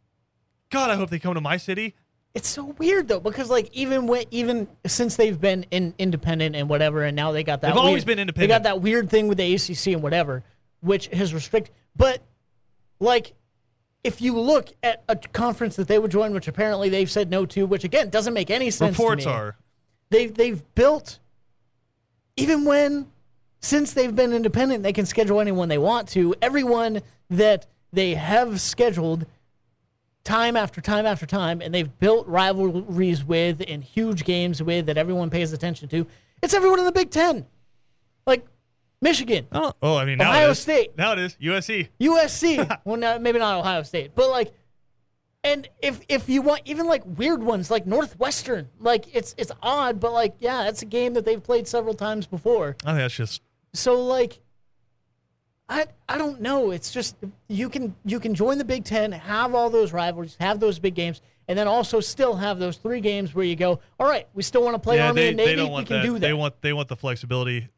[SPEAKER 1] God, I hope they come to my city.
[SPEAKER 2] It's so weird though because like even when even since they've been in independent and whatever, and now they got that
[SPEAKER 1] They've always
[SPEAKER 2] weird-
[SPEAKER 1] been
[SPEAKER 2] They got that weird thing with the ACC and whatever, which has restricted. But like, if you look at a conference that they would join, which apparently they've said no to, which again doesn't make any sense. to
[SPEAKER 1] Reports
[SPEAKER 2] me.
[SPEAKER 1] are
[SPEAKER 2] they've they've built even when since they've been independent they can schedule anyone they want to everyone that they have scheduled time after time after time and they've built rivalries with and huge games with that everyone pays attention to it's everyone in the big 10 like michigan
[SPEAKER 1] oh, oh I mean now
[SPEAKER 2] Ohio
[SPEAKER 1] it is.
[SPEAKER 2] State.
[SPEAKER 1] now it is USC.
[SPEAKER 2] USC. well, no, maybe not Ohio State, but like, and if if you want even like weird ones like Northwestern, like it's it's odd, but like yeah, it's a game that they've played several times before.
[SPEAKER 1] I think that's just
[SPEAKER 2] So like, I I don't know. It's just you can you can join the Big Ten, have all those rivalries, have those big games, and then also still have those three games where you go, all right, we still want to play
[SPEAKER 1] yeah.
[SPEAKER 2] Army
[SPEAKER 1] They,
[SPEAKER 2] and Navy,
[SPEAKER 1] they don't
[SPEAKER 2] we
[SPEAKER 1] want
[SPEAKER 2] can
[SPEAKER 1] that.
[SPEAKER 2] do that.
[SPEAKER 1] They want they want the flexibility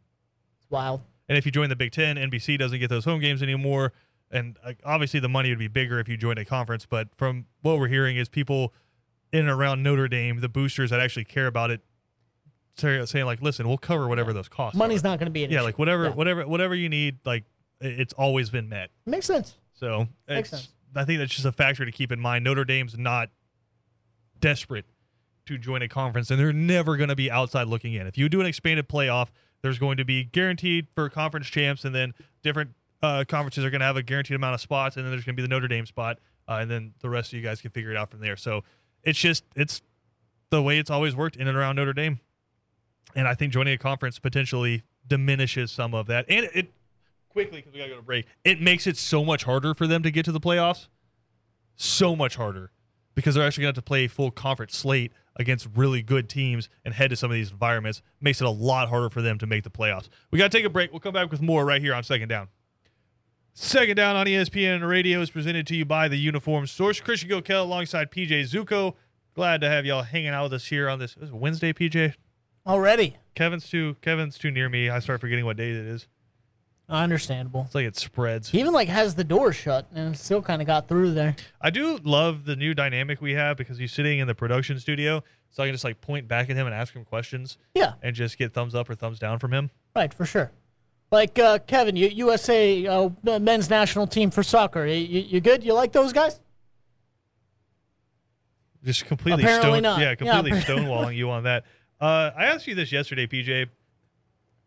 [SPEAKER 2] it's wild.
[SPEAKER 1] And if you join the Big Ten, NBC doesn't get those home games anymore. And uh, obviously, the money would be bigger if you joined a conference. But from what we're hearing, is people in and around Notre Dame, the boosters that actually care about it, saying like, "Listen, we'll cover whatever those costs."
[SPEAKER 2] Money's
[SPEAKER 1] are.
[SPEAKER 2] not going to be an
[SPEAKER 1] yeah,
[SPEAKER 2] issue.
[SPEAKER 1] like whatever,
[SPEAKER 2] Yeah.
[SPEAKER 1] whatever, whatever you need. Like it's always been met.
[SPEAKER 2] makes sense.
[SPEAKER 1] So
[SPEAKER 2] Makes sense.
[SPEAKER 1] I think that's just a factor to keep in mind. Notre Dame's not desperate to join a conference, and they're never going to be outside looking in. If you do an expanded playoff, there's going to be guaranteed for conference champs, and then different uh, conferences are going to have a guaranteed amount of spots, and then there's going to be the Notre Dame spot, uh, and then the rest of you guys can figure it out from there. So it's just it's the way it's always worked in and around Notre Dame, and I think joining a conference potentially diminishes some of that, and it quickly because we gotta go to break. It makes it so much harder for them to get to the playoffs. So much harder because they're actually to have to play a full conference slate against really good teams and head to some of these environments. Makes it a lot harder for them to make the playoffs. We got to take a break. We'll come back with more right here on Second Down. Second Down on ESPN Radio is presented to you by the Uniform Source. Christian Gokel alongside PJ Zuko. Glad to have y'all hanging out with us here on this, this Wednesday, PJ.
[SPEAKER 2] Already.
[SPEAKER 1] Kevin's too Kevin's too near me. I start forgetting what day it is.
[SPEAKER 2] Understandable.
[SPEAKER 1] It's like it spreads.
[SPEAKER 2] He even like has the door shut and still kind of got through there.
[SPEAKER 1] I do love the new dynamic we have because he's sitting in the production studio, so I can just like point back at him and ask him questions
[SPEAKER 2] Yeah,
[SPEAKER 1] and just get thumbs up or thumbs down from him.
[SPEAKER 2] right, for sure. Like uh, Kevin, you, USA uh, men's national team for soccer. You, you, you good? You like those guys?
[SPEAKER 1] Just completely
[SPEAKER 2] Apparently
[SPEAKER 1] stone,
[SPEAKER 2] not.
[SPEAKER 1] yeah,
[SPEAKER 2] Yeah,
[SPEAKER 1] completely
[SPEAKER 2] appar-
[SPEAKER 1] stonewalling you on that. Uh, I asked you this yesterday, PJ,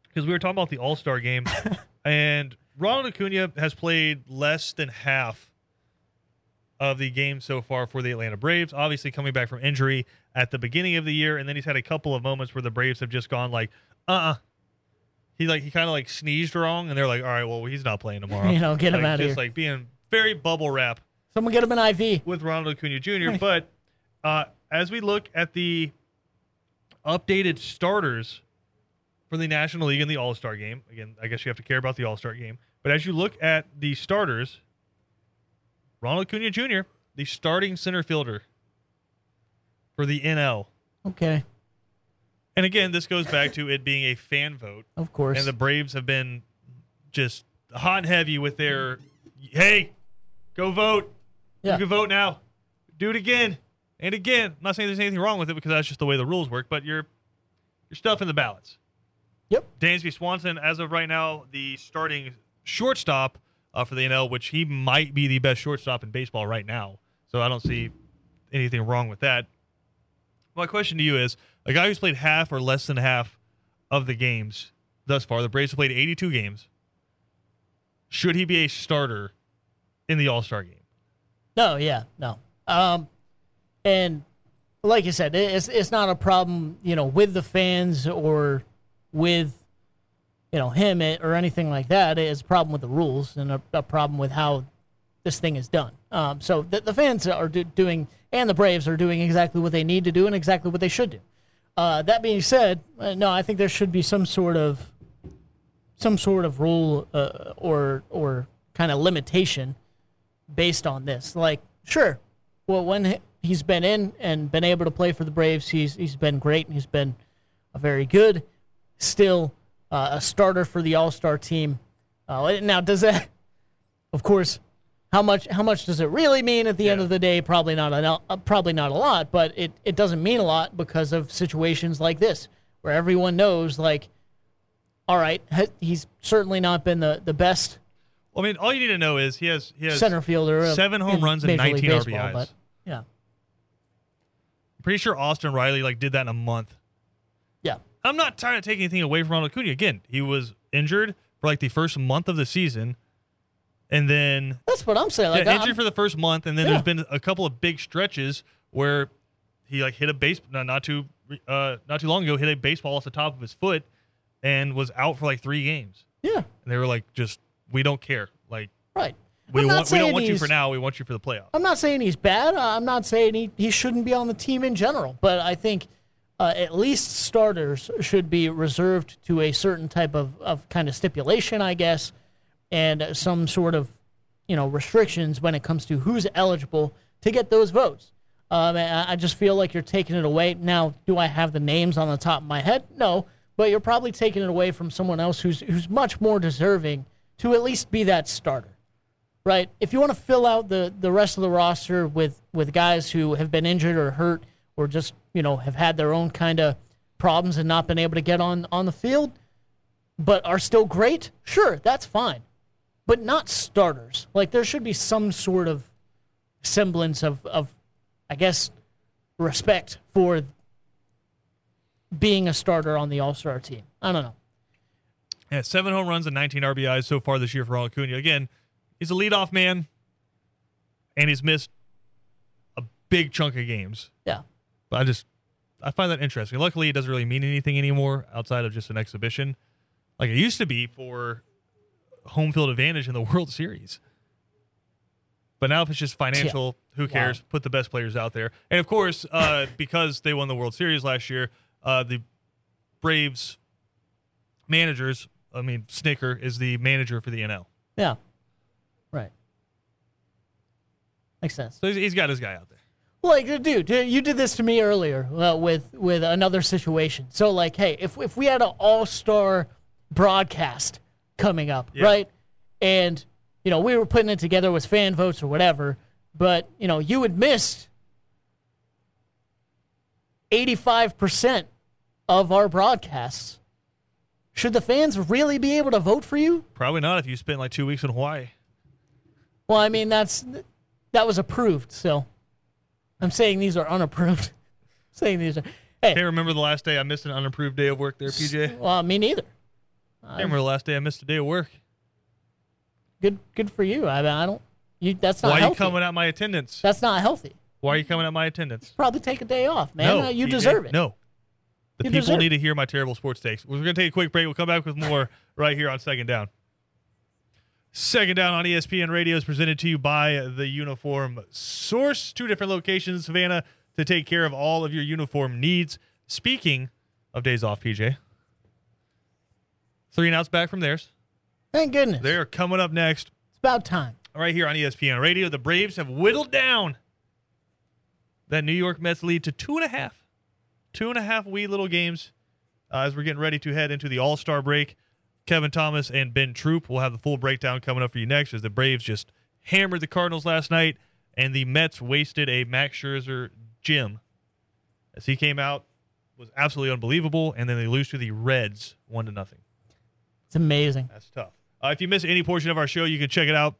[SPEAKER 1] because we were talking about the All Star game, and Ronald Acuna has played less than half of the game so far for the Atlanta Braves. Obviously, coming back from injury at the beginning of the year, and then he's had a couple of moments where the Braves have just gone like, uh, uh He like he kind of like sneezed wrong, and they're like, all right, well, he's not playing tomorrow.
[SPEAKER 2] You know, get him
[SPEAKER 1] Like,
[SPEAKER 2] outta
[SPEAKER 1] Just like being very bubble wrap
[SPEAKER 2] Someone get him an IV.
[SPEAKER 1] with Ronald Acuna Jr. But uh, as we look at the updated starters for the National League in the All Star game. Again, I guess you have to care about the All Star game. But as you look at the starters, Ronald Acuna Jr., the starting center fielder for the NL.
[SPEAKER 2] Okay,
[SPEAKER 1] And again, this goes back to it being a fan vote.
[SPEAKER 2] of course.
[SPEAKER 1] And the Braves have been just hot and heavy with their, hey, go vote.
[SPEAKER 2] Yeah.
[SPEAKER 1] You can vote now. Do it again and again. I'm not saying there's anything wrong with it because that's just the way the rules work, but you're you're stuffing the ballots.
[SPEAKER 2] Yep.
[SPEAKER 1] Dansby Swanson, as of right now, the starting shortstop uh, for the NL, which he might be the best shortstop in baseball right now. So I don't see anything wrong with that. My question to you is a guy who's played half or less than half of the games thus far, the Braves have played 82 games. Should he be a starter in the All Star game?
[SPEAKER 2] No, yeah, no. Um, and like you said, it's it's not a problem, you know, with the fans or with, you know, him or anything like that. It's a problem with the rules and a, a problem with how this thing is done. Um, so the, the fans are do, doing, and the Braves are doing exactly what they need to do and exactly what they should do. Uh, that being said, uh, no, I think there should be some sort of some sort of rule uh, or or kind of limitation based on this. Like, sure, well, when he- he's been in and been able to play for the Braves, he's he's been great and he's been a very good. Still uh, a starter for the All Star team. Uh, now, does that, of course, how much how much does it really mean at the end of the day? Probably not a uh, probably not a lot, but it it doesn't mean a lot because of situations like this where everyone knows like. All right, he's certainly not been the, the best
[SPEAKER 1] Well, I mean, all you need to know is he has he has
[SPEAKER 2] center fielder.
[SPEAKER 1] seven home runs and 19
[SPEAKER 2] Baseball,
[SPEAKER 1] RBIs.
[SPEAKER 2] But yeah,
[SPEAKER 1] Pretty sure Austin Riley like did that in a month.
[SPEAKER 2] yeah,
[SPEAKER 1] I'm not trying to take anything away from Ronald Acuna. Again, he was injured for like the first month of the season, and then
[SPEAKER 2] that's what I'm saying. Like,
[SPEAKER 1] yeah,
[SPEAKER 2] I'm-
[SPEAKER 1] injured for the first month, and then
[SPEAKER 2] Yeah.
[SPEAKER 1] there's been a couple of big stretches where he like hit a base no, not too uh, not too long ago hit a baseball off the top of his foot and was out for like three games.
[SPEAKER 2] yeah,
[SPEAKER 1] And they were like, just we don't care. Like
[SPEAKER 2] right.
[SPEAKER 1] We want we don't want you for now. We want you for the playoffs.
[SPEAKER 2] I'm not saying he's bad. Uh, I'm not saying he, he shouldn't be on the team in general. But I think uh, at least starters should be reserved to a certain type of, of kind of stipulation, I guess, and some sort of you know restrictions when it comes to who's eligible to get those votes. Um, I I just feel like you're taking it away. Now, do I have the names on the top of my head? No, but you're probably taking it away from someone else who's who's much more deserving to at least be that starter right? If you want to fill out the the rest of the roster with with guys who have been injured or hurt or just you know have had their own kind of problems and not been able to get on on the field, but are still great, sure, that's fine, but not starters. Like there should be some sort of semblance of of, I guess, respect for being a starter on the All Star team. I don't know.
[SPEAKER 1] Yeah, seven home runs and 19 RBIs so far this year for Acuna. Again, he's a leadoff man, and he's missed a big chunk of games.
[SPEAKER 2] Yeah.
[SPEAKER 1] But I just I find that interesting. Luckily, it doesn't really mean anything anymore outside of just an exhibition, like it used to be for home field advantage in the World Series. But now, if it's just financial, who cares? Put the best players out there, and of course, uh, because they won the World Series last year, uh, the Braves managers. I mean, Snitker is the manager for the NL,
[SPEAKER 2] Yeah. Right. Makes sense.
[SPEAKER 1] so he's, he's got his guy out there.
[SPEAKER 2] Like, dude, dude, you did this to me earlier uh, with with another situation. So, like, hey, if if we had an all star broadcast coming up,
[SPEAKER 1] Yeah.
[SPEAKER 2] right, and you know we were putting it together with fan votes or whatever, but you know you had missed eighty five percent of our broadcasts. Should the fans really be able to vote for you?
[SPEAKER 1] Probably not if you spent like two weeks in Hawaii.
[SPEAKER 2] Well, I mean that's that was approved, so I'm saying these are unapproved. saying these are hey,
[SPEAKER 1] Can't remember the last day I missed an unapproved day of work there, PJ.
[SPEAKER 2] well, me neither.
[SPEAKER 1] Can't remember the last day I missed a day of work.
[SPEAKER 2] Good, good for you. I mean, I don't. You that's not
[SPEAKER 1] Why are you
[SPEAKER 2] healthy.
[SPEAKER 1] coming at my attendance?
[SPEAKER 2] That's not healthy.
[SPEAKER 1] Why are you coming at my attendance?
[SPEAKER 2] Probably take a day off, man.
[SPEAKER 1] no,
[SPEAKER 2] Uh, you
[SPEAKER 1] PJ,
[SPEAKER 2] deserve it.
[SPEAKER 1] No. The
[SPEAKER 2] You
[SPEAKER 1] people need to hear my terrible sports takes. We're going to take a quick break. We'll come back with more right here on Second Down. Second Down on ESPN Radio is presented to you by the Uniform Source. Two different locations Savannah to take care of all of your uniform needs. Speaking of days off, PJ, Three and outs back from theirs.
[SPEAKER 2] Thank goodness.
[SPEAKER 1] They are coming up next
[SPEAKER 2] it's about time.
[SPEAKER 1] right here on ESPN Radio. The Braves have whittled down that New York Mets lead to two and a half. Two and a half wee little games uh, as we're getting ready to head into the All Star break. Kevin Thomas and Ben Troop will have the full breakdown coming up for you next as the Braves just hammered the Cardinals last night and the Mets wasted a Max Scherzer gym as he came out was absolutely unbelievable and then they lose to the Reds one to nothing.
[SPEAKER 2] It's amazing.
[SPEAKER 1] That's tough. Uh, if you miss any portion of our show, you can check it out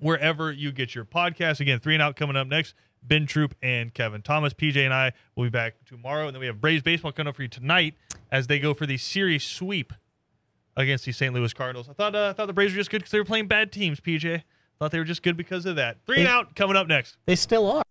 [SPEAKER 1] wherever you get your podcast. Again, three and out coming up next. Ben Troop and Kevin Thomas. PJ and I will be back tomorrow. And then we have Braves baseball coming up for you tonight as they go for the series sweep against the St. Louis Cardinals. I thought uh, I thought the Braves were just good because they were playing bad teams, PJ. Thought they were just good because of that. Three and out coming up next.
[SPEAKER 2] They still are.